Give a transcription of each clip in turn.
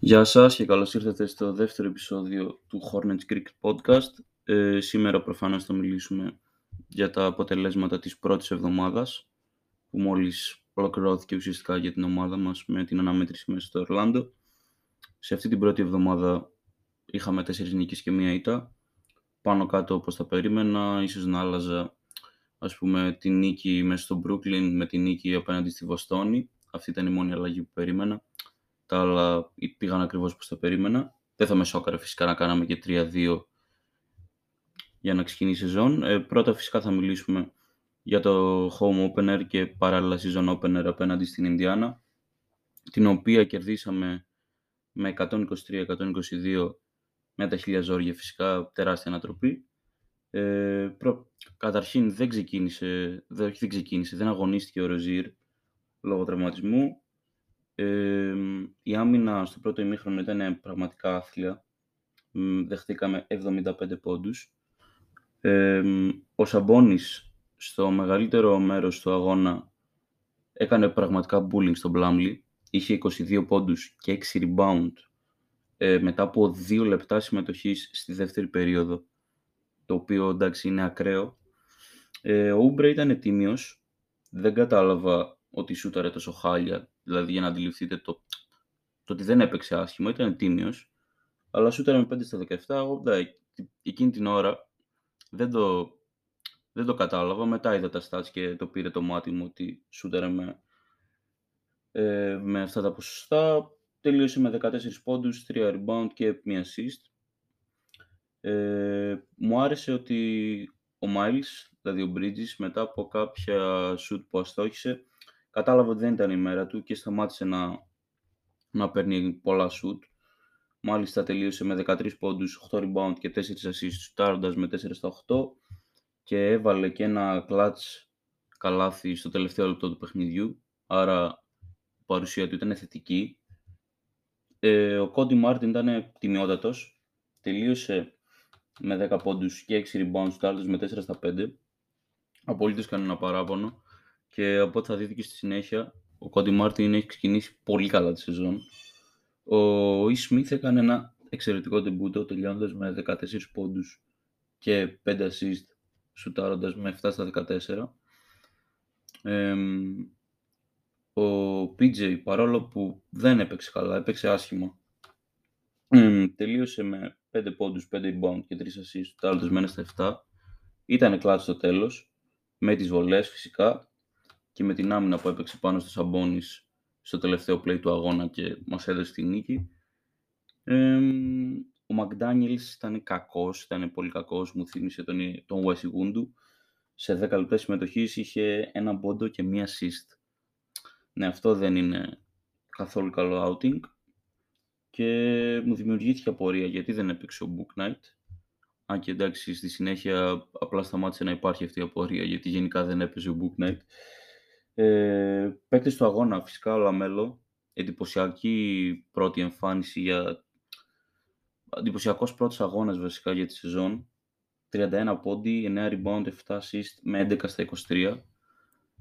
Γεια σας και καλώς ήρθατε στο δεύτερο επεισόδιο του Hornets Creek Podcast. Ε, σήμερα προφανώς θα μιλήσουμε για τα αποτελέσματα της πρώτης εβδομάδας που μόλις ολοκληρώθηκε ουσιαστικά για την ομάδα μας με την αναμέτρηση μέσα στο Ορλάντο. Σε αυτή την πρώτη εβδομάδα είχαμε τέσσερις νίκες και μία ήττα. Πάνω κάτω όπως τα περίμενα, ίσως να άλλαζα ας πούμε την νίκη μέσα στο Brooklyn με την νίκη απέναντι στη Βοστόνη. Αυτή ήταν η μόνη αλλαγή που περίμενα. Τα άλλα πήγαν ακριβώς όπως τα περίμενα. Δεν θα με σώκαρε φυσικά να κάναμε και 3-2 για να ξεκινήσει η σεζόν. Ε, πρώτα φυσικά θα μιλήσουμε για το home opener και παράλληλα season opener απέναντι στην Ινδιάνα, την οποία κερδίσαμε με 123-122 με τα χίλια ζόρια φυσικά, τεράστια ανατροπή. Ε, προ... Καταρχήν δεν ξεκίνησε, δεν, δεν ξεκίνησε, δεν αγωνίστηκε ο Ροζίρ λόγω τραυματισμού. Ε, η άμυνα στο πρώτο ημίχρονο ήταν πραγματικά άθλια. Δεχτήκαμε 75 πόντους. Ε, ο Σαμπόνης στο μεγαλύτερο μέρος του αγώνα έκανε πραγματικά bullying στον Μπλάμλι. Είχε 22 πόντους και 6 rebound ε, μετά από 2 λεπτά συμμετοχής στη δεύτερη περίοδο, το οποίο εντάξει είναι ακραίο. Ε, ο Ούμπρε ήταν τίμιος, δεν κατάλαβα ότι σούταρε τόσο χάλια, δηλαδή για να αντιληφθείτε το, το ότι δεν έπαιξε άσχημα, ήταν τίμιος, αλλά σούταρε με 5 στα 17, εγώ, εκείνη την ώρα δεν το, δεν το κατάλαβα, μετά είδα τα stats και το πήρε το μάτι μου ότι σούταρε με, ε, με αυτά τα ποσοστά, τελείωσε με 14 πόντους, 3 rebound και 1 assist. Ε, μου άρεσε ότι ο Miles, δηλαδή ο Bridges, μετά από κάποια shoot που αστόχησε, κατάλαβε ότι δεν ήταν η μέρα του και σταμάτησε να, να παίρνει πολλά shoot. Μάλιστα τελείωσε με 13 πόντους, 8 rebound και 4 assists, στάροντας με 4 στα 8 και έβαλε και ένα clutch καλάθι στο τελευταίο λεπτό του παιχνιδιού, άρα η παρουσία του ήταν θετική. Ε, ο Κόντι Μάρτιν ήταν τιμιότατος, τελείωσε με 10 πόντους και 6 rebounds, σουτάροντας με 4 στα 5. Απολύτως κανένα παράπονο. Και από ό,τι θα δείτε και στη συνέχεια, ο Κόντι Μάρτιν έχει ξεκινήσει πολύ καλά τη σεζόν. Ο Ish Smith έκανε ένα εξαιρετικό ντεμπούτο, τελειώνοντας με 14 πόντους και 5 assist, σουτάροντας με 7 στα 14. Ε, ο PJ, παρόλο που δεν έπαιξε καλά, έπαιξε άσχημα, τελείωσε με 5 πόντους, 5 rebound και 3 assist, σουτάροντας με 1 στα 7. Ήταν κλάτ στο τέλος, με τις βολές φυσικά και με την άμυνα που έπαιξε πάνω στο Σαμπόνις στο τελευταίο play του αγώνα και μας έδωσε τη νίκη. Ε, ο Μακδάνιελς ήταν κακός, ήταν πολύ κακός, μου θύμισε τον, τον Wes Σε 10 λεπτά συμμετοχής είχε ένα πόντο και μία assist. Ναι, αυτό δεν είναι καθόλου καλό outing. Και μου δημιουργήθηκε απορία γιατί δεν έπαιξε ο Book Knight. Αν και εντάξει, στη συνέχεια απλά σταμάτησε να υπάρχει αυτή η απορία γιατί γενικά δεν έπαιζε ο Book Knight. Ε, παίκτης του αγώνα φυσικά ο Λαμέλο. Εντυπωσιακή πρώτη εμφάνιση για... Εντυπωσιακός πρώτος αγώνας βασικά για τη σεζόν. 31 πόντι, 9 rebound, 7 assist με 11 στα 23.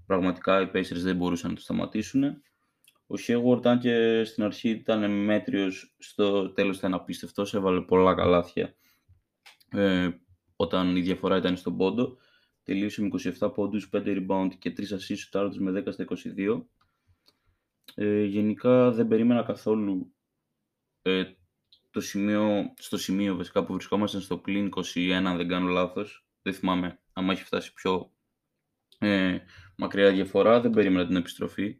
Πραγματικά οι Pacers δεν μπορούσαν να το σταματήσουν. Ο Hayward, αν και στην αρχή ήταν μέτριος, στο τέλος ήταν απίστευτος, έβαλε πολλά καλάθια ε, όταν η διαφορά ήταν στον πόντο. Τελείωσε με 27 πόντους, 5 rebound και 3 assists με 10 στα 22. Ε, γενικά δεν περίμενα καθόλου ε, το σημείο, στο σημείο βασικά που βρισκόμασταν στο πλήν 21, αν δεν κάνω λάθος. Δεν θυμάμαι αν έχει φτάσει πιο ε, μακριά διαφορά. Δεν περίμενα την επιστροφή.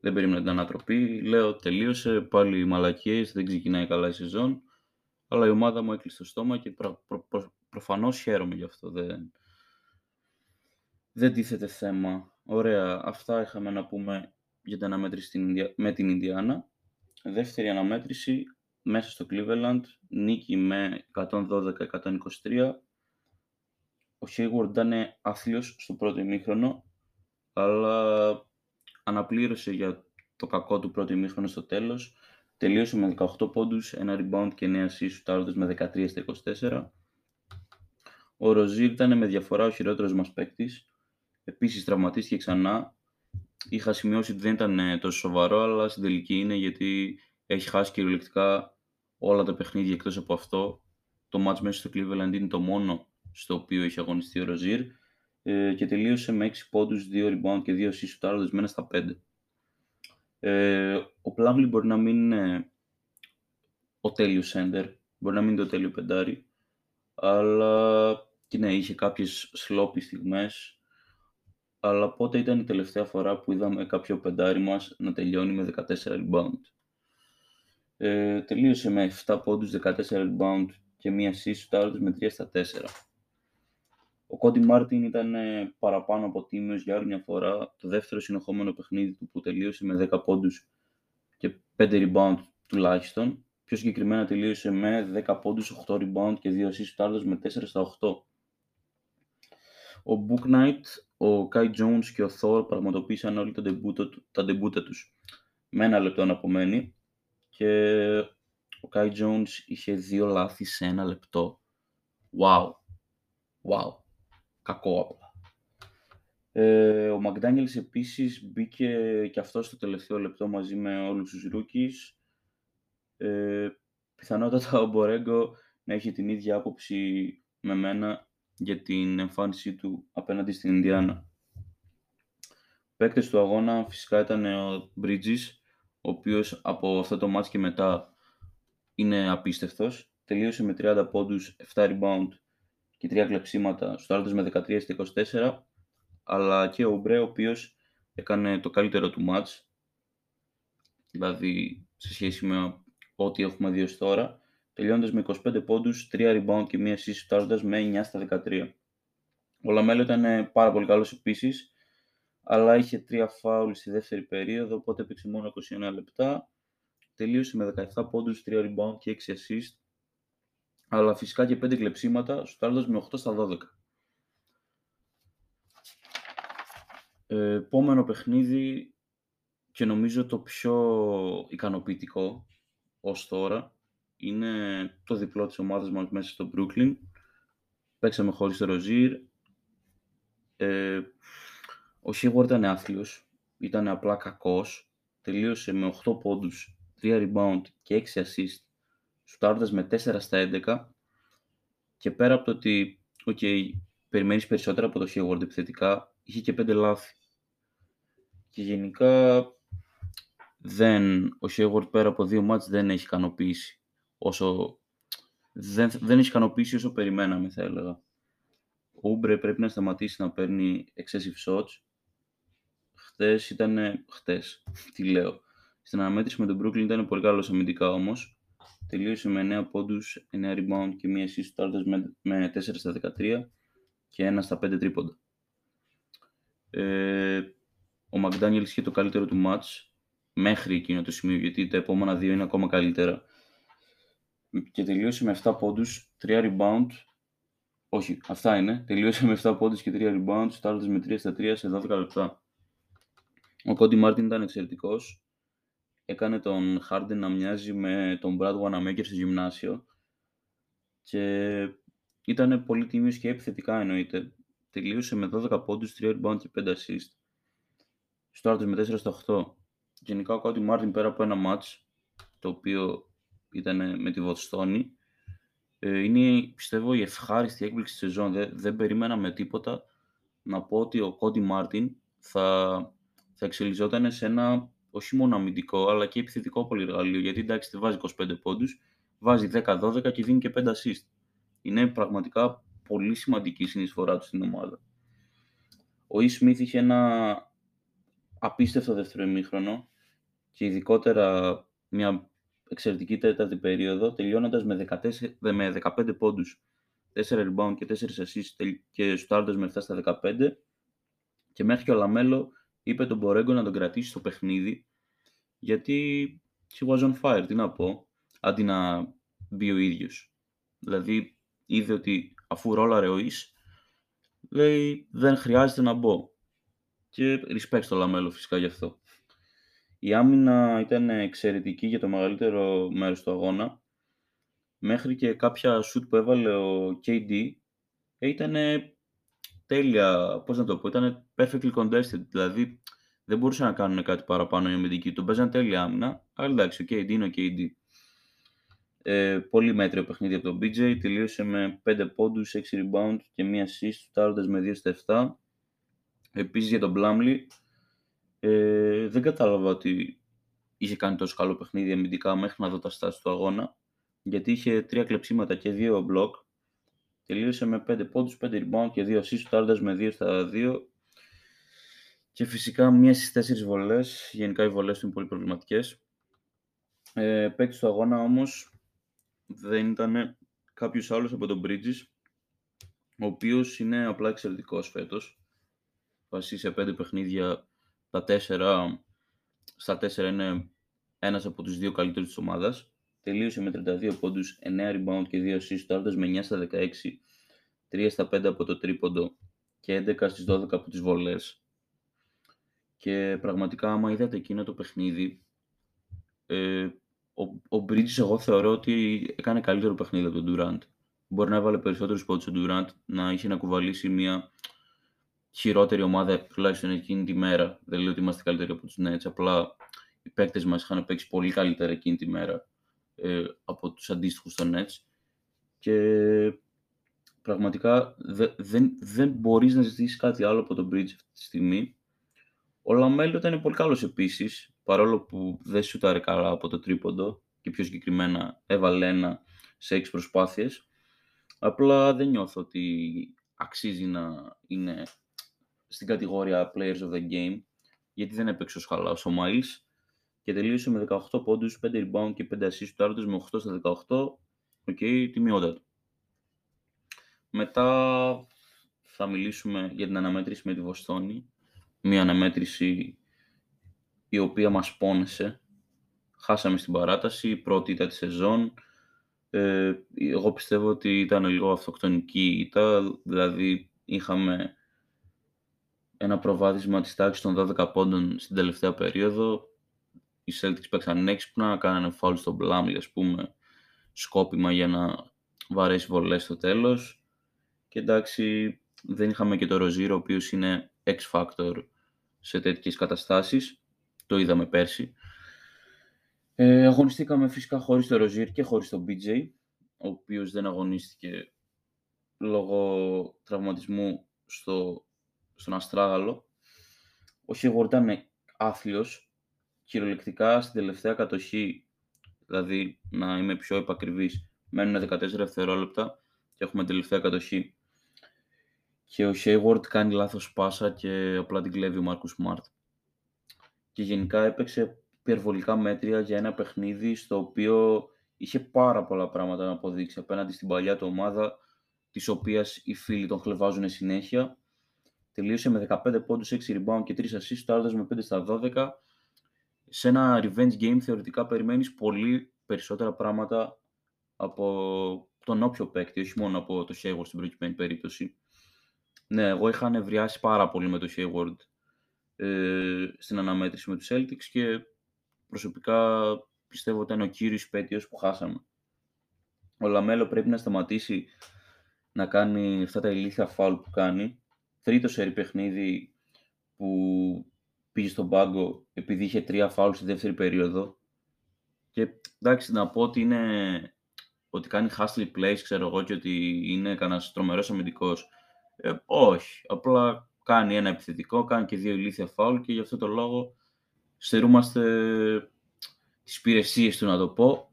Δεν περίμενα την ανατροπή. Λέω τελείωσε, πάλι μαλακίες, δεν ξεκινάει καλά η σεζόν. Αλλά η ομάδα μου έκλεισε το στόμα και προ, προ, προ, προφανώς χαίρομαι γι' αυτό. Δεν, δεν τίθεται θέμα. Ωραία, αυτά είχαμε να πούμε για την αναμέτρηση με την Ινδιάνα. Δεύτερη αναμέτρηση μέσα στο Cleveland, νίκη με 112-123. Ο Hayward ήταν άθλιος στο πρώτο ημίχρονο, αλλά αναπλήρωσε για το κακό του πρώτο ημίχρονο στο τέλος. Τελείωσε με 18 πόντους, ένα rebound και 9 assists, με 13 24. Ο Ροζίρ ήταν με διαφορά ο χειρότερος μας παίκτης, Επίσης τραυματίστηκε ξανά. Είχα σημειώσει ότι δεν ήταν ε, τόσο σοβαρό, αλλά στην τελική είναι γιατί έχει χάσει κυριολεκτικά όλα τα παιχνίδια εκτός από αυτό. Το match μέσα στο Cleveland είναι το μόνο στο οποίο έχει αγωνιστεί ο Ροζίρ ε, και τελείωσε με 6 πόντους, 2 rebound και 2 assists δεσμένα στα 5. Ε, ο Πλάμλι μπορεί να μην είναι ο τέλειος σέντερ, μπορεί να μην είναι το τέλειο πεντάρι, αλλά και ναι, είχε κάποιες σλόπι στιγμές, αλλά πότε ήταν η τελευταία φορά που είδαμε κάποιο πεντάρι μας να τελειώνει με 14 rebound; Ε, τελείωσε με 7 πόντους, 14 rebound και μία assist με 3 στα 4. Ο Κόντι Μάρτιν ήταν ε, παραπάνω από τίμιος για άλλη μια φορά το δεύτερο συνεχόμενο παιχνίδι του που τελείωσε με 10 πόντους και 5 rebound τουλάχιστον. Πιο συγκεκριμένα τελείωσε με 10 πόντους, 8 rebound και 2 assists με 4 στα 8. Ο Book Knight, ο Kai Jones και ο Thor πραγματοποίησαν όλοι τα ντεμπούτα, τα ντεμπούτα τους με ένα λεπτό να απομένει και ο Kai Jones είχε δύο λάθη σε ένα λεπτό. Wow. Wow κακό απλά. Ε, ο McDaniels επίσης μπήκε και αυτός στο τελευταίο λεπτό μαζί με όλους τους rookies. Ε, πιθανότατα ο Μπορέγκο να έχει την ίδια άποψη με μένα για την εμφάνισή του απέναντι στην Ινδιάνα. Παίκτες του αγώνα φυσικά ήταν ο Bridges, ο οποίος από αυτό το match και μετά είναι απίστευτος. Τελείωσε με 30 πόντους, 7 rebound και τρία κλεψίματα στο άλλο με 13 24, αλλά και ο Μπρέ, ο οποίος έκανε το καλύτερο του μάτς, δηλαδή σε σχέση με ό,τι έχουμε δει ως τώρα, τελειώνοντας με 25 πόντους, 3 rebound και μία assist σουτάροντας με 9 στα 13. Ο Λαμέλο ήταν πάρα πολύ καλός επίσης, αλλά είχε τρία φάουλ στη δεύτερη περίοδο, οπότε έπαιξε μόνο 21 λεπτά. Τελείωσε με 17 πόντους, 3 rebound και 6 assist αλλά φυσικά και 5 κλεψίματα, σουτάροντας με 8 στα 12. Ε, επόμενο παιχνίδι και νομίζω το πιο ικανοποιητικό ως τώρα είναι το διπλό της ομάδας μας μέσα στο Brooklyn. Παίξαμε χωρίς το Ροζίρ. Ε, ο Σίγουαρ ήταν άθλιος, ήταν απλά κακός. Τελείωσε με 8 πόντους, 3 rebound και 6 assist σουτάροντας με 4 στα 11 και πέρα από το ότι okay, περιμένεις περισσότερα από το Hayward επιθετικά, είχε και 5 λάθη. Και γενικά δεν, ο Hayward πέρα από δύο μάτς δεν έχει ικανοποιήσει όσο δεν, δεν έχει ικανοποιήσει όσο περιμέναμε θα έλεγα. Ο Ούμπρε πρέπει να σταματήσει να παίρνει excessive shots. Χτες ήταν, χτες, τι λέω. Στην αναμέτρηση με τον Brooklyn ήταν πολύ καλός αμυντικά όμως Τελείωσε με 9 πόντους, 9 rebound και μία assist με, με 4 στα 13 και 1 στα 5 τρίποντα. Ε, ο McDaniels είχε το καλύτερο του match μέχρι εκείνο το σημείο, γιατί τα επόμενα δύο είναι ακόμα καλύτερα. Και τελείωσε με 7 πόντους, 3 rebound, όχι, αυτά είναι. Τελείωσε με 7 πόντους και 3 rebound, στάρτες με 3 στα 3 σε 12 λεπτά. Ο Κόντι Μάρτιν ήταν εξαιρετικός έκανε τον Harden να μοιάζει με τον Brad Wanamaker στο γυμνάσιο και ήταν πολύ τίμιος και επιθετικά εννοείται. Τελείωσε με 12 πόντους, 3 rebound και 5 assist. Σουτάροντας με 4 στα 8. Γενικά ο Κόντι Μάρτιν πέρα από ένα ματς, το οποίο ήταν με τη Βοστόνη, ε, είναι πιστεύω η ευχάριστη έκπληξη της σεζόν. Δεν, δεν περίμενα με τίποτα να πω ότι ο Κόντι Μάρτιν θα, θα εξελιζόταν σε ένα όχι μόνο αμυντικό, αλλά και επιθετικό πολυεργαλείο. Γιατί εντάξει, δεν βάζει 25 πόντους, βάζει 10-12 και δίνει και 5 assist. Είναι πραγματικά πολύ σημαντική η συνεισφορά του στην ομάδα. Ο E. Smith είχε ένα απίστευτο δεύτερο ημίχρονο και ειδικότερα μια εξαιρετική τέταρτη περίοδο, τελειώνοντας με, 14, με 15 πόντους, 4 rebound και 4 assists και στάροντας με 7 στα 15 και μέχρι και ο Λαμέλο είπε στον Μπορέγκο να τον κρατήσει στο παιχνίδι γιατί he was on fire, τι να πω, αντί να μπει ο ίδιος. Δηλαδή είδε ότι αφού ρόλαρε ο Ish, λέει δεν χρειάζεται να μπω. Και respect στο Λαμέλο φυσικά γι' αυτό. Η άμυνα ήταν εξαιρετική για το μεγαλύτερο μέρος του αγώνα. Μέχρι και κάποια σουτ που έβαλε ο KD ήταν τέλεια, πώς να το πω, ήταν perfectly contested. Δηλαδή δεν μπορούσαν να κάνουν κάτι παραπάνω οι αμυντικοί. Τον παίζαν τέλεια άμυνα, Αλλά εντάξει, ο KD είναι ο KD. Ε, πολύ μέτριο παιχνίδι από τον BJ. Τελείωσε με 5 πόντους, 6 rebound και μία assist, φτάροντας με 2 στα 7. Επίσης για τον Blumley, ε, δεν κατάλαβα ότι είχε κάνει τόσο καλό παιχνίδι αμυντικά μέχρι να δω τα στάση του αγώνα, γιατί είχε τρία κλεψίματα και δύο μπλοκ. Τελείωσε με 5 πόντους, 5 rebound και 2 assist, φτάροντας με 2 στα 2. Και φυσικά μία στις 4 βολές, γενικά οι βολές του είναι πολύ προβληματικές. Ε, παίκτης του αγώνα όμως δεν ήταν κάποιος άλλος από τον Bridges, ο οποίος είναι απλά εξαιρετικός φέτος. Βασί σε πέντε παιχνίδια, τα τέσσερα, στα τέσσερα είναι ένας από τους δύο καλύτερους της ομάδας. Τελείωσε με 32 πόντους, 9 rebound και 2 assists, τώρα με 9 στα 16, 3 στα 5 από το τρίποντο και 11 στις 12 από τις βολές. Και πραγματικά άμα είδατε εκείνο το παιχνίδι, ε, ο, ο Bridges εγώ θεωρώ ότι έκανε καλύτερο παιχνίδι από τον Durant. Μπορεί να έβαλε περισσότερους πόντους ο Durant, να είχε να κουβαλήσει μια χειρότερη ομάδα τουλάχιστον εκείνη τη μέρα. Δεν λέω ότι είμαστε καλύτεροι από τους Nets, απλά οι παίκτες μας είχαν παίξει πολύ καλύτερα εκείνη τη μέρα ε, από τους αντίστοιχους των Nets. Και πραγματικά δε, δεν, δεν μπορείς να ζητήσεις κάτι άλλο από τον Bridges αυτή τη στιγμή. Ο Λαμέλο ήταν πολύ καλός επίσης, παρόλο που δεν σούταρε καλά από το τρίποντο και πιο συγκεκριμένα έβαλε ένα σε έξι προσπάθειες. Απλά δεν νιώθω ότι αξίζει να είναι στην κατηγορία Players of the Game, γιατί δεν έπαιξε τόσο καλά ο Miles και τελείωσε με 18 πόντους, 5 rebound και 5 assists σουτάροντας με 8 στα 18, ok, okay, τιμιότατο. Μετά θα μιλήσουμε για την αναμέτρηση με τη Βοστόνη, μια αναμέτρηση η οποία μας πόνεσε. Χάσαμε στην παράταση, η πρώτη ήττα της σεζόν. Ε, εγώ πιστεύω ότι ήταν λίγο αυτοκτονική ήττα, δηλαδή είχαμε ένα προβάδισμα της τάξης των 12 πόντων στην τελευταία περίοδο. Οι Celtics παίξαν έξυπνα, κάνανε φάουλ στον Μπλάμλι, ας πούμε, σκόπιμα για να βαρέσει βολές στο τέλος. Και εντάξει, δεν είχαμε και το Ροζίρο, ο οποίος είναι X-Factor σε τέτοιες καταστάσεις το είδαμε πέρσι. Ε, αγωνιστήκαμε φυσικά χωρίς το Ροζίρ και χωρίς τον BJ, ο οποίος δεν αγωνίστηκε λόγω τραυματισμού στο, στον Αστράγαλο. Ο Σίγουρ ήταν άθλιος, κυριολεκτικά στην τελευταία κατοχή, δηλαδή να είμαι πιο επακριβής, μένουν 14 δευτερόλεπτα και έχουμε τελευταία κατοχή. Και ο Hayward κάνει λάθος πάσα και απλά την κλέβει ο Μάρκους Σμαρτ και γενικά έπαιξε υπερβολικά μέτρια για ένα παιχνίδι στο οποίο είχε πάρα πολλά πράγματα να αποδείξει απέναντι στην παλιά του ομάδα, της οποίας οι φίλοι τον χλεβάζουν συνέχεια. Τελείωσε με 15 πόντους, 6 rebound και 3 assists, το με 5 στα 12. Σε ένα revenge game θεωρητικά περιμένεις πολύ περισσότερα πράγματα από τον όποιο παίκτη, όχι μόνο από το Hayward στην προκειμένη περίπτωση. Ναι, εγώ είχα νευριάσει πάρα πολύ με το Hayward ε, στην αναμέτρηση με τους Celtics και προσωπικά πιστεύω ότι ήταν ο κύριος υπαίτιος που χάσαμε. Ο Λαμέλο πρέπει να σταματήσει να κάνει αυτά τα ηλίθια φάουλ που κάνει. Τρίτο σερί παιχνίδι που πήγε στον πάγκο επειδή είχε τρία φάουλ στη δεύτερη περίοδο. Και εντάξει, να πω ότι είναι ότι κάνει hustle plays, ξέρω εγώ, και ότι είναι κανένας τρομερός αμυντικός. Ε, όχι. Απλά κάνει ένα επιθετικό, κάνει και δύο ηλίθια φάουλ και γι' αυτό το λόγο στερούμαστε τις υπηρεσίες του, να το πω,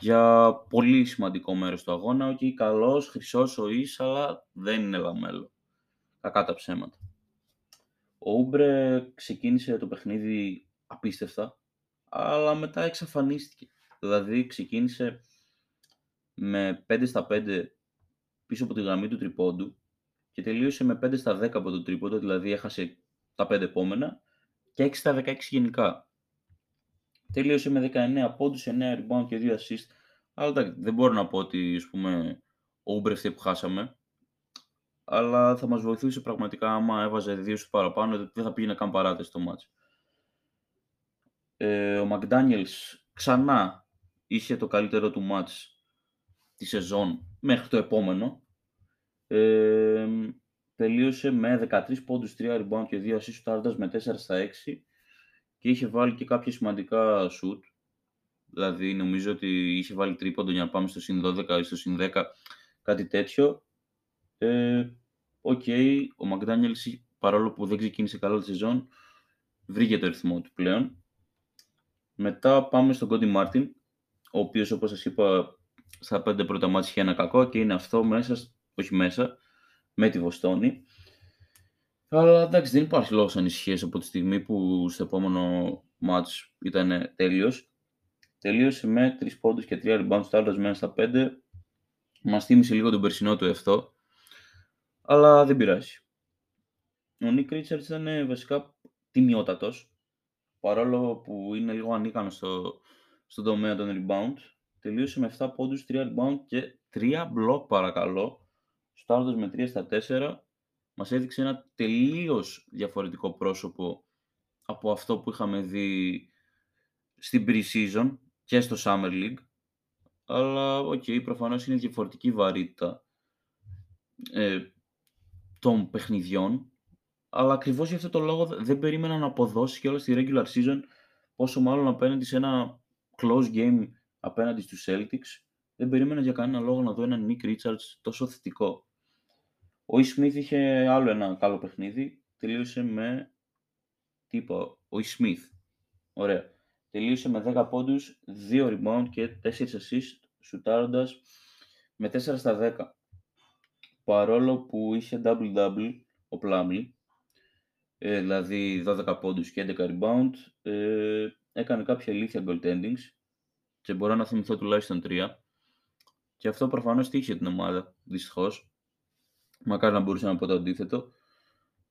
για πολύ σημαντικό μέρος του αγώνα. Ότι καλός, χρυσός ο Ις, αλλά δεν είναι λαμέλο. Κακά τα ψέματα. Ο Ούμπρε ξεκίνησε το παιχνίδι απίστευτα, αλλά μετά εξαφανίστηκε. Δηλαδή ξεκίνησε με 5 στα 5 πίσω από τη γραμμή του τριπόντου και τελείωσε με 5 στα 10 από το τρίποντο, δηλαδή έχασε τα 5 επόμενα και 6 στα 16 γενικά. Τελείωσε με 19 πόντους, 9 rebound και 2 assist. Αλλά δεν μπορώ να πω ότι ας πούμε, ο Ούμπρε που χάσαμε, αλλά θα μας βοηθούσε πραγματικά άμα έβαζε δύο σου παραπάνω, δεν θα πήγαινε καν παράτες στο μάτς. Ε, ο Μακδάνιελς ξανά είχε το καλύτερο του ματς τη σεζόν μέχρι το επόμενο, ε, τελείωσε με 13 πόντους, 3 rebound και 2 assists με 4 στα 6 και είχε βάλει και κάποια σημαντικά σουτ. Δηλαδή, νομίζω ότι είχε βάλει τρίποντο για να πάμε στο συν 12 ή στο συν 10, κάτι τέτοιο. Ε, Ok, okay, ο Μακδάνιελς, παρόλο που δεν ξεκίνησε καλά τη σεζόν, βρήκε το ρυθμό του πλέον. Μετά πάμε στον Κόντι Μάρτιν, ο οποίος, όπως σας είπα, στα πέντε πρώτα μάτια είχε ένα κακό και είναι αυτό μέσα, όχι μέσα, με τη Βοστόνη. Αλλά εντάξει, δεν υπάρχει λόγος ανησυχίας από τη στιγμή που στο επόμενο μάτς ήταν τέλειος. Τελείωσε με 3 πόντους και 3 rebounds στα στα 5. Μας θύμισε λίγο τον περσινό του αυτό. Αλλά δεν πειράζει. Ο Νίκ Ρίτσαρτς ήταν βασικά τιμιότατος. Παρόλο που είναι λίγο ανίκανος στο, στον τομέα των rebound. Τελείωσε με 7 πόντους, 3 rebound και 3 block παρακαλώ. Στάροντας με 3 στα 4 μας έδειξε ένα τελείως διαφορετικό πρόσωπο από αυτό που είχαμε δει στην pre-season και στο Summer League. Αλλά, οκ, okay, προφανώς είναι διαφορετική βαρύτητα ε, των παιχνιδιών. Αλλά ακριβώς για αυτό το λόγο δεν περίμενα να αποδώσει κιόλας στη regular season, πόσο μάλλον απέναντι σε ένα close game απέναντι στους Celtics. Δεν περίμενα για κανένα λόγο να δω έναν Nick Richards τόσο θετικό. Ο Smith είχε άλλο ένα καλό παιχνίδι. Τελείωσε με... Τι είπα, ο Smith. Ωραία. Τελείωσε με 10 πόντους, 2 rebound και 4 assist, σουτάροντας με 4 στα 10. Παρόλο που είχε double-double ο Plumlee, ε, δηλαδή 12 πόντους και 11 rebound, ε, έκανε κάποια ηλίθια goaltendings και μπορώ να θυμηθώ τουλάχιστον 3. Και αυτό προφανώς τύχε την ομάδα, δυστυχώς. Μακάρι να μπορούσα να πω το αντίθετο.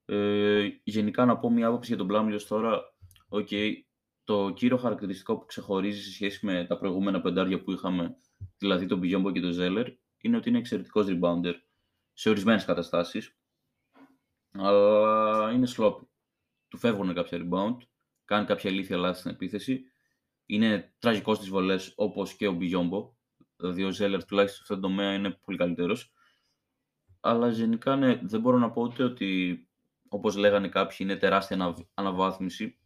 Ε, γενικά να πω μια άποψη για τον Πλάμιλος τώρα. Okay, το κύριο χαρακτηριστικό που ξεχωρίζει σε σχέση με τα προηγούμενα πεντάρια που είχαμε, δηλαδή τον Μπιγιόμπο και τον Ζέλερ, είναι ότι είναι εξαιρετικός rebounder σε ορισμένες καταστάσεις. Αλλά είναι slop. Του φεύγουν κάποια rebound, κάνει κάποια ηλίθια λάθη στην επίθεση. Είναι τραγικός στις βολές όπως και ο Μπιγιόμπο. Δηλαδή ο Ζέλερ τουλάχιστον σε αυτό το τομέα είναι πολύ καλύτερος. Αλλά γενικά ναι, δεν μπορώ να πω ούτε ότι όπως λέγανε κάποιοι είναι τεράστια αναβάθμιση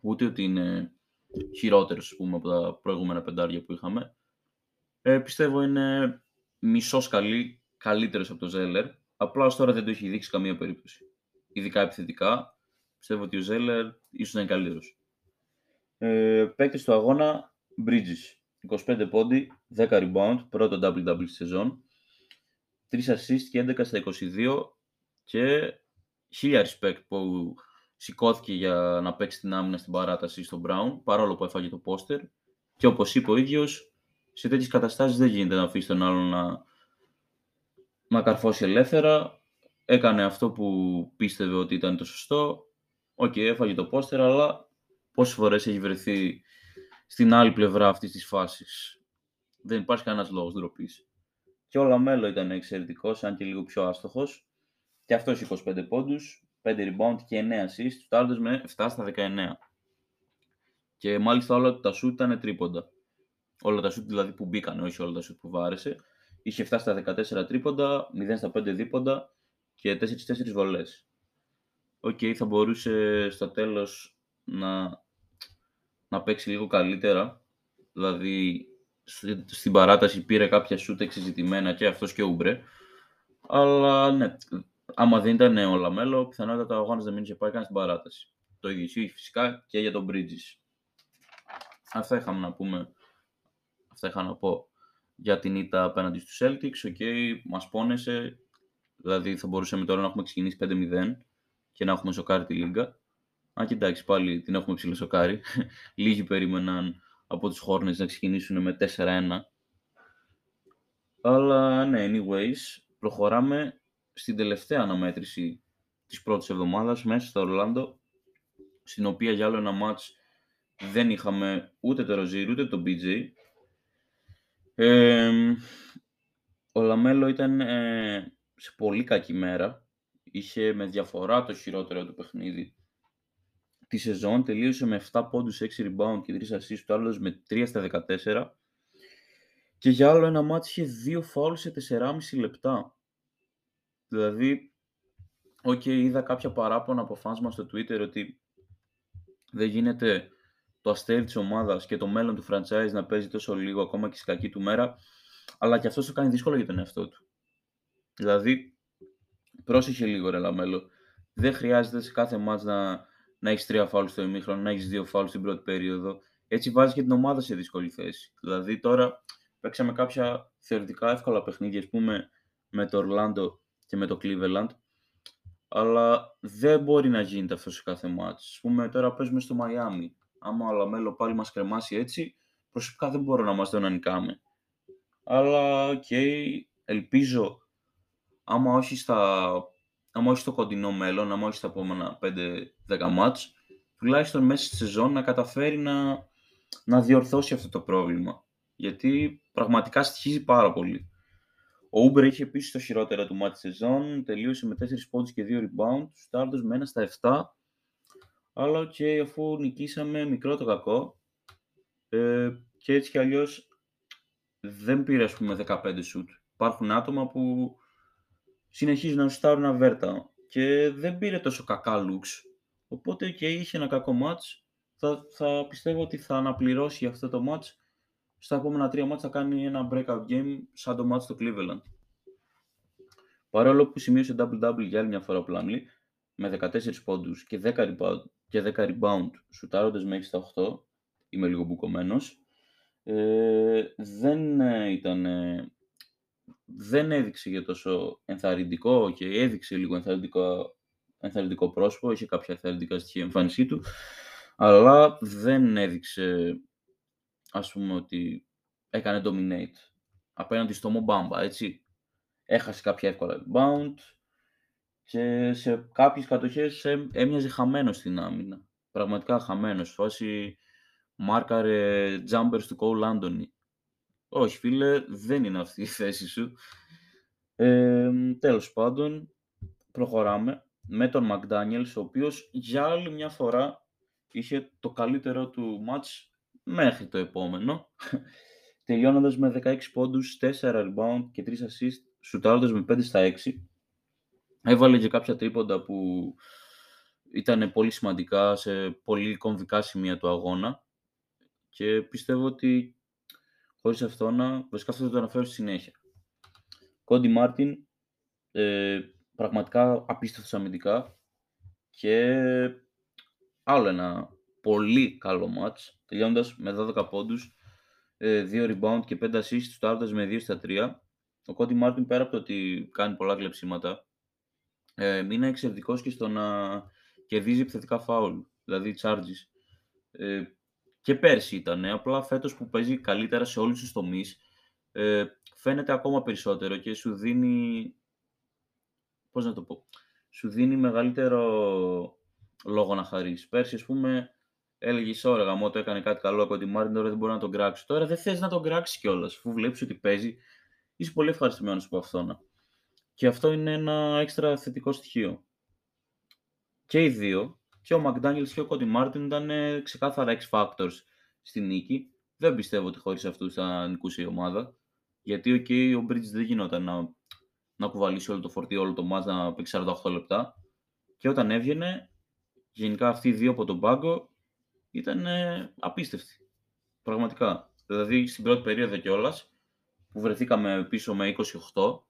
ούτε ότι είναι χειρότερος πούμε, από τα προηγούμενα πεντάρια που είχαμε. Ε, πιστεύω είναι μισός καλή, καλύτερος από το Ζέλερ. Απλά ως τώρα δεν το έχει δείξει καμία περίπτωση. Ειδικά επιθετικά, πιστεύω ότι ο Ζέλερ ίσως να είναι καλύτερος. Ε, παίκτης του αγώνα, Bridges. 25 πόντι, 10 rebound, πρώτο double-double στη σεζόν. 3 assist και 11 στα 22 και χίλια respect που σηκώθηκε για να παίξει την άμυνα στην παράταση στον Brown, παρόλο που έφαγε το πόστερ. Και όπως είπε ο ίδιος, σε τέτοιες καταστάσεις δεν γίνεται να αφήσεις τον άλλον να, να καρφώσει ελεύθερα. Έκανε αυτό που πίστευε ότι ήταν το σωστό. OK, okay, έφαγε το πόστερ, αλλά πόσες φορές έχει βρεθεί στην άλλη πλευρά αυτής της φάσης. Δεν υπάρχει κανένας λόγος ντροπής. Και ο Λαμέλο ήταν εξαιρετικός, αν και λίγο πιο άστοχος. Και αυτός 25 πόντους, 5 rebound και 9 assist, τους με 7 στα 19. Και μάλιστα όλα τα σουτ ήταν τρίποντα. Όλα τα σουτ δηλαδή που μπήκαν, όχι όλα τα σουτ που βάρεσε. Είχε 7 στα 14 τρίποντα, 0 στα 5 δίποντα και 4-4 βολές. OK, okay, θα μπορούσε στο τέλος να, να παίξει λίγο καλύτερα. Δηλαδή στην παράταση πήρε κάποια σουτ εξεζητημένα και αυτός και ο Ούμπρε. Αλλά ναι, άμα δεν ήταν ο Λαμέλο, πιθανότατα ο αγώνας δεν είχε πάει καν στην παράταση. Το ίδιο ισχύει φυσικά και για τον Bridges. Αυτά είχαμε να πούμε. Αυτά είχα να πω για την ήττα απέναντι στους Celtics. OK, okay, μας πόνεσε. Δηλαδή θα μπορούσαμε τώρα να έχουμε ξεκινήσει 5-0 και να έχουμε σοκάρει τη Λίγκα. Αν και εντάξει, πάλι την έχουμε ψιλοσοκάρει. Λίγοι περίμεναν από τους Hornets να ξεκινήσουν με 4-1. Αλλά ναι, anyways, προχωράμε στην τελευταία αναμέτρηση της πρώτης εβδομάδας μέσα στο Ορλάντο, στην οποία για άλλο ένα ματς δεν είχαμε ούτε τον Rozier ούτε τον PJ. Ο Λαμέλο ήταν ε, σε πολύ κακή μέρα. Είχε με διαφορά το χειρότερο του παιχνίδι τη σεζόν τελείωσε με 7 πόντους, 6 rebound και 3 assists, σουτάροντας με 3 στα 14. Και για άλλο ένα ματς είχε 2 φάουλ σε 4,5 λεπτά. Δηλαδή, OK, okay, είδα κάποια παράπονα από fans μας στο Twitter ότι δεν γίνεται το αστέρι της ομάδας και το μέλλον του franchise να παίζει τόσο λίγο ακόμα και στη κακή του μέρα, αλλά και αυτός το κάνει δύσκολο για τον εαυτό του. Δηλαδή, πρόσεχε λίγο ρε Λαμέλο. Δεν χρειάζεται σε κάθε ματς να, να έχεις τρία φάουλ στο ημίχρονο, να έχεις δύο φάουλ στην πρώτη περίοδο. Έτσι βάζεις και την ομάδα σε δύσκολη θέση. Δηλαδή τώρα παίξαμε κάποια θεωρητικά εύκολα παιχνίδια, ας πούμε, με το Ορλάντο και με το Cleveland, αλλά δεν μπορεί να γίνεται αυτό σε κάθε ματς. Ας πούμε, τώρα παίζουμε στο Μαϊάμι. Άμα ο Λαμέλο πάλι μας κρεμάσει έτσι, προσωπικά δεν μπορώ να μας δω να νικάμε. Αλλά, OK, okay, ελπίζω, άμα όχι, στα, άμα όχι στο κοντινό μέλλον, άμα όχι στα επόμενα 5-10 ματς, τουλάχιστον μέσα στη σεζόν να καταφέρει να, να διορθώσει αυτό το πρόβλημα. Γιατί πραγματικά στοιχίζει πάρα πολύ. Ο Ούμπερ είχε επίση το χειρότερο του μάτι σεζόν, τελείωσε με 4 πόντους και 2 rebound, Στάρτος με 1 στα 7, αλλά και αφού νικήσαμε μικρό το κακό, ε, και έτσι κι αλλιώς δεν πήρε ας πούμε 15 σουτ. Υπάρχουν άτομα που συνεχίζουν να σουτάρουν αβέρτα και δεν πήρε τόσο κακά looks. Οπότε και είχε ένα κακό match. Θα, θα πιστεύω ότι θα αναπληρώσει αυτό το match. Στα επόμενα τρία μάτς θα κάνει ένα breakout game σαν το match στο Cleveland. Παρόλο που σημείωσε double-double για άλλη μια φορά ο Plumlee, με 14 πόντους και 10 rebound, και 10 rebound σουτάροντας μέχρι στα 8, είμαι λίγο μπουκωμένος, ε, δεν ε, ήταν δεν έδειξε για τόσο ενθαρρυντικό και έδειξε λίγο ενθαρρυντικό, ενθαρρυντικό πρόσωπο, είχε κάποια ενθαρρυντικά στοιχεία εμφάνισή του, αλλά δεν έδειξε, ας πούμε, ότι έκανε dominate απέναντι στο Μομπάμπα, έτσι. Έχασε κάποια εύκολα rebound και σε κάποιες κατοχές έμοιαζε χαμένος στην άμυνα. Πραγματικά χαμένος. Φάση μάρκαρε jumpers του Cole Anthony. Όχι φίλε, δεν είναι αυτή η θέση σου. Ε, τέλος πάντων, προχωράμε με τον McDaniels, ο οποίος για άλλη μια φορά είχε το καλύτερο του match μέχρι το επόμενο, τελειώνοντας με 16 πόντους, 4 rebound και 3 assist, σουτάροντας με 5 στα 6. Έβαλε και κάποια τρίποντα που ήταν πολύ σημαντικά σε πολύ κομβικά σημεία του αγώνα και πιστεύω ότι χωρίς αυτό να... Βασικά αυτό θα το αναφέρω στη συνέχεια. Cody Martin, ε, πραγματικά απίστευτος αμυντικά και άλλο ένα πολύ καλό ματς, τελειώνοντας με 12 πόντους, 2 ε, rebound και 5 assists, σουτάροντας με 2 στα 3. Ο Cody Martin πέρα από το ότι κάνει πολλά κλεψίματα, ε, είναι εξαιρετικός και στο να κερδίζει επιθετικά φάουλ, δηλαδή charges. Ε, και πέρσι ήταν. Απλά φέτος που παίζει καλύτερα σε όλους τους τομείς, ε, φαίνεται ακόμα περισσότερο και σου δίνει. Πώς να το πω. Σου δίνει μεγαλύτερο λόγο να χαρείς. Πέρσι, ας πούμε, έλεγες ωραία γαμώτο έκανε κάτι καλό ο Cody Martin, τώρα δεν μπορείς να τον κράξεις. Τώρα δεν θες να τον κράξεις κιόλας. Αφού βλέπεις ότι παίζει, είσαι πολύ ευχαριστημένος από αυτό. Και αυτό είναι ένα έξτρα θετικό στοιχείο. Και οι δύο και ο McDaniels και ο Cody Martin ήταν ε, ξεκάθαρα X-Factors στη νίκη. Δεν πιστεύω ότι χωρίς αυτούς θα νικούσε η ομάδα. Γιατί okay, ο Bridges δεν γινόταν να, να κουβαλήσει όλο το φορτίο, όλο το μάτς, να παίξει 48 λεπτά. Και όταν έβγαινε, γενικά αυτοί οι δύο από τον πάγκο ήταν ε, απίστευτοι. Πραγματικά. Δηλαδή στην πρώτη περίοδο κιόλας, που βρεθήκαμε πίσω με 28,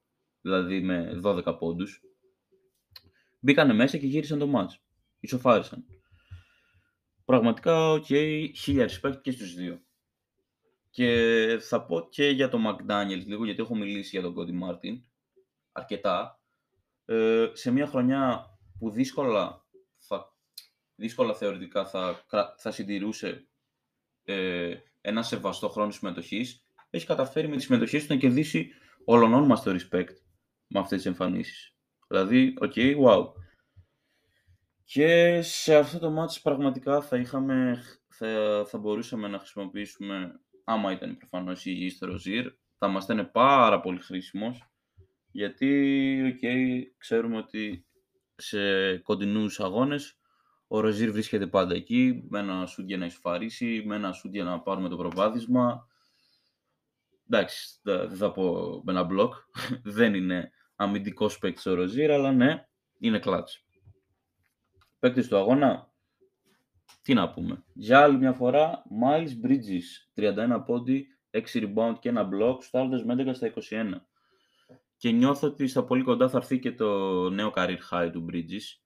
δηλαδή με 12 πόντους, μπήκανε μέσα και γύρισαν το μάτς ισοφάρισαν. Πραγματικά, OK, okay, χίλια respect και στους δύο. Και θα πω και για τον McDaniels λίγο, γιατί έχω μιλήσει για τον Cody Martin αρκετά. Ε, σε μια χρονιά που δύσκολα, θα, δύσκολα θεωρητικά θα, θα συντηρούσε ε, ένα σεβαστό χρόνο συμμετοχής, έχει καταφέρει με τις συμμετοχές του να κερδίσει όλων μας το respect με αυτές τις εμφανίσεις. Δηλαδή, OK, okay, wow. Και σε αυτό το ματς πραγματικά θα, είχαμε, θα, θα μπορούσαμε να χρησιμοποιήσουμε, άμα ήταν προφανώς υγιής ο Rozier, θα μας ήταν πάρα πολύ χρήσιμος, γιατί okay, ξέρουμε ότι σε κοντινούς αγώνες ο Rozier βρίσκεται πάντα εκεί, με ένα σουτ για να ισοφαρίσει, με ένα σουτ για να πάρουμε το προβάδισμα. Εντάξει, δεν θα πω με ένα μπλοκ, δεν είναι αμυντικός παίκτης ο Ροζίρ, αλλά ναι, είναι κλάτς παίκτης του αγώνα. τι να πούμε. Για άλλη μια φορά, Miles Bridges, 31 πόντι, 6 rebound και ένα block, στάλοντας με 11 στα 21. Και νιώθω ότι στα πολύ κοντά θα έρθει και το νέο career high του Bridges.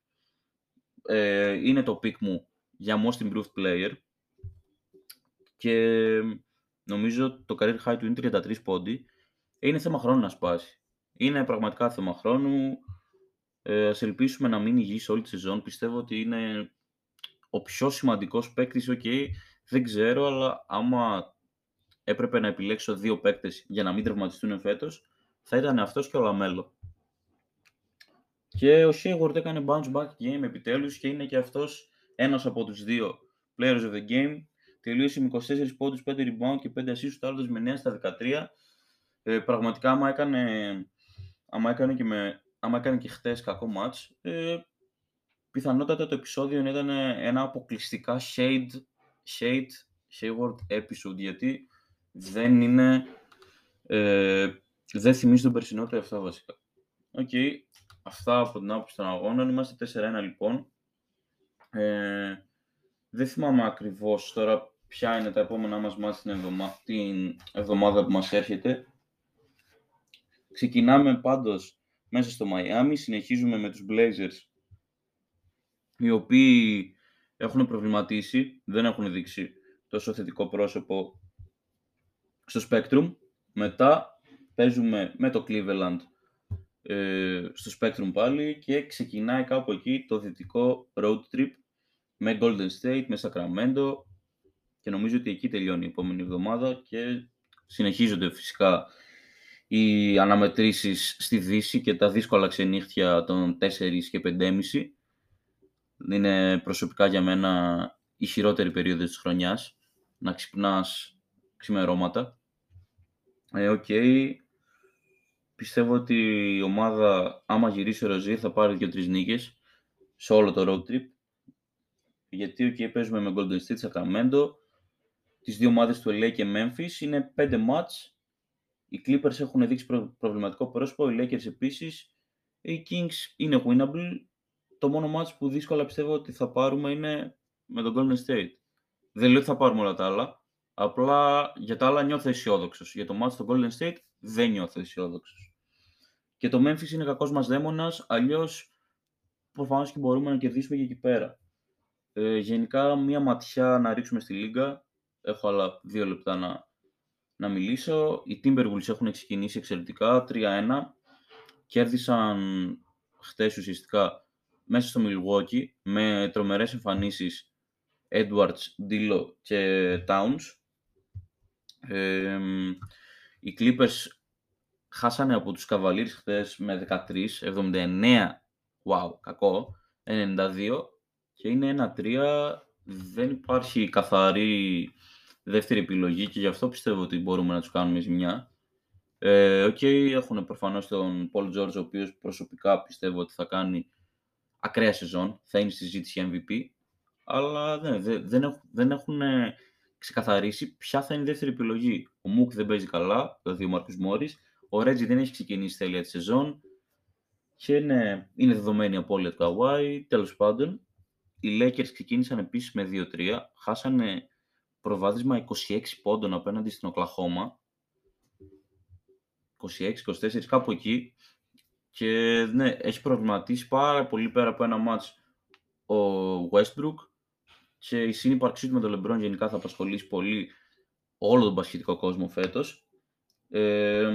Ε, είναι το pick μου για most improved player. Και νομίζω το career high του είναι 33 πόντι. Είναι θέμα χρόνου να σπάσει. Είναι πραγματικά θέμα χρόνου. Ε, ας ελπίσουμε να μείνει υγιής όλη τη σεζόν. Πιστεύω ότι είναι ο πιο σημαντικός παίκτης, ok, δεν ξέρω, αλλά άμα έπρεπε να επιλέξω δύο παίκτες για να μην τραυματιστούν φέτος, θα ήταν αυτός και ο Λαμέλο. Και ο Hayward έκανε bounce back game επιτέλους και είναι και αυτός ένας από τους δύο players of the game. Τελείωσε με 24 πόντους, 5 rebound και 5 assists, το με 9 στα 13. Ε, πραγματικά, άμα έκανε, άμα έκανε και, με, άμα έκανε και χτες κακό match, ε, πιθανότατα το επεισόδιο ήταν ένα αποκλειστικά shade, shade, Hayward episode, γιατί δεν είναι, ε, δεν θυμίζει τον περσινό του αυτό βασικά. Οκ, okay. αυτά από την άποψη των αγώνων. Είμαστε 4-1 λοιπόν. Ε, δεν θυμάμαι ακριβώς τώρα ποια είναι τα επόμενά μας μάτια την, εβδομα... την εβδομάδα που μας έρχεται. Ξεκινάμε πάντως μέσα στο Μαϊάμι, συνεχίζουμε με τους Blazers οι οποίοι έχουν προβληματίσει, δεν έχουν δείξει τόσο θετικό πρόσωπο στο Spectrum. Μετά παίζουμε με το Cleveland ε, στο Spectrum πάλι και ξεκινάει κάπου εκεί το δυτικό road trip με Golden State, με Sacramento και νομίζω ότι εκεί τελειώνει η επόμενη εβδομάδα και συνεχίζονται φυσικά οι αναμετρήσεις στη Δύση και τα δύσκολα ξενύχτια των 4 και 5,5 είναι προσωπικά για μένα η χειρότερη περίοδος της χρονιάς. Να ξυπνάς ξημερώματα. Ε, ok. Okay. Πιστεύω ότι η ομάδα, άμα γυρίσει ο Rozier, θα πάρει δύο-τρεις νίκες σε όλο το road trip. Γιατί okay, παίζουμε με Golden State, Sacramento. Τις δύο ομάδες του LA και Memphis είναι πέντε ματς. Οι Clippers έχουν δείξει προβληματικό πρόσωπο, οι Lakers επίσης. Οι Kings είναι winnable το μόνο ματς που δύσκολα πιστεύω ότι θα πάρουμε είναι με τον Golden State. Δεν λέω ότι θα πάρουμε όλα τα άλλα. Απλά για τα άλλα νιώθω αισιόδοξος. Για το match στο Golden State δεν νιώθω αισιόδοξος. Και το Memphis είναι κακός μας δαίμονας, αλλιώς προφανώς και μπορούμε να κερδίσουμε και εκεί πέρα. Ε, γενικά, μία ματιά να ρίξουμε στη λίγα. Έχω άλλα δύο λεπτά να, να μιλήσω. Οι Timberwolves έχουν ξεκινήσει εξαιρετικά, 3-1. Κέρδισαν χτες ουσιαστικά μέσα στο Milwaukee με τρομερές εμφανίσεις Edwards, Dilo και Towns. Ε, οι Clippers χάσανε από τους Cavaliers χθες με 13, 79, wow, κακό, 92 και είναι 1-3, δεν υπάρχει καθαρή δεύτερη επιλογή και γι' αυτό πιστεύω ότι μπορούμε να τους κάνουμε ζημιά. Ε, okay, έχουν προφανώς τον Paul George, ο οποίος προσωπικά πιστεύω ότι θα κάνει ακραία σεζόν, θα είναι στη συζήτηση MVP, αλλά δεν, δεν, έχουν, δεν έχουν ξεκαθαρίσει ποια θα είναι η δεύτερη επιλογή. Ο Μουκ δεν παίζει καλά, δηλαδή ο Μάρκος Μόρις, ο Ρέτζι δεν έχει ξεκινήσει τέλεια τη σεζόν και είναι, είναι δεδομένη η απώλεια του Καουάι. Τέλος πάντων, οι Lakers ξεκίνησαν επίσης με 2-3, χάσανε προβάδισμα 26 πόντων απέναντι στην Οκλαχώμα. 26-24, κάπου εκεί. Και ναι, έχει προβληματίσει πάρα πολύ πέρα από ένα ματς ο Westbrook και η συνύπαρξή του με τον LeBron γενικά θα απασχολήσει πολύ όλο τον μπασκετικό κόσμο φέτος. Ε,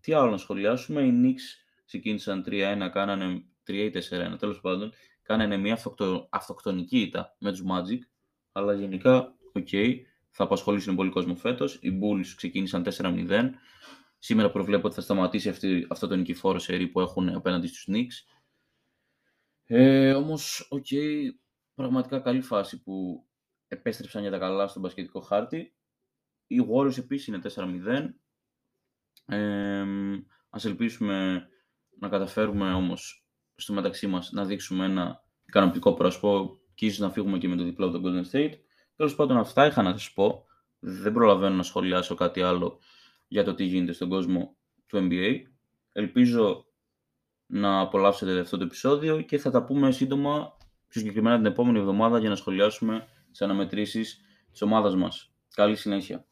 τι άλλο να σχολιάσουμε, οι Knicks ξεκίνησαν 3-1, κάνανε 3-4-1, τέλος πάντων, κάνανε μια αυτοκτο, αυτοκτονική ήττα με τους Magic, αλλά γενικά, ok, okay, θα απασχολήσουν πολύ κόσμο φέτος. Οι Bulls ξεκίνησαν 4-0, Σήμερα προβλέπω ότι θα σταματήσει αυτή, αυτό το νικηφόρο σερί που έχουν απέναντι στους Knicks. Ε, όμως, ok, okay, πραγματικά καλή φάση που επέστρεψαν για τα καλά στον μπασκετικό χάρτη. Οι Warriors επίσης είναι 4-0. Ε, ας ελπίσουμε να καταφέρουμε όμως στο μεταξύ μας να δείξουμε ένα ικανοποιητικό πρόσωπο και ίσως να φύγουμε και με το διπλό από τον Golden State. Τέλος πάντων αυτά είχα να σας πω. Δεν προλαβαίνω να σχολιάσω κάτι άλλο για το τι γίνεται στον κόσμο του NBA. Ελπίζω να απολαύσετε αυτό το επεισόδιο και θα τα πούμε σύντομα πιο συγκεκριμένα την επόμενη εβδομάδα για να σχολιάσουμε τις αναμετρήσεις της ομάδας μας. Καλή συνέχεια.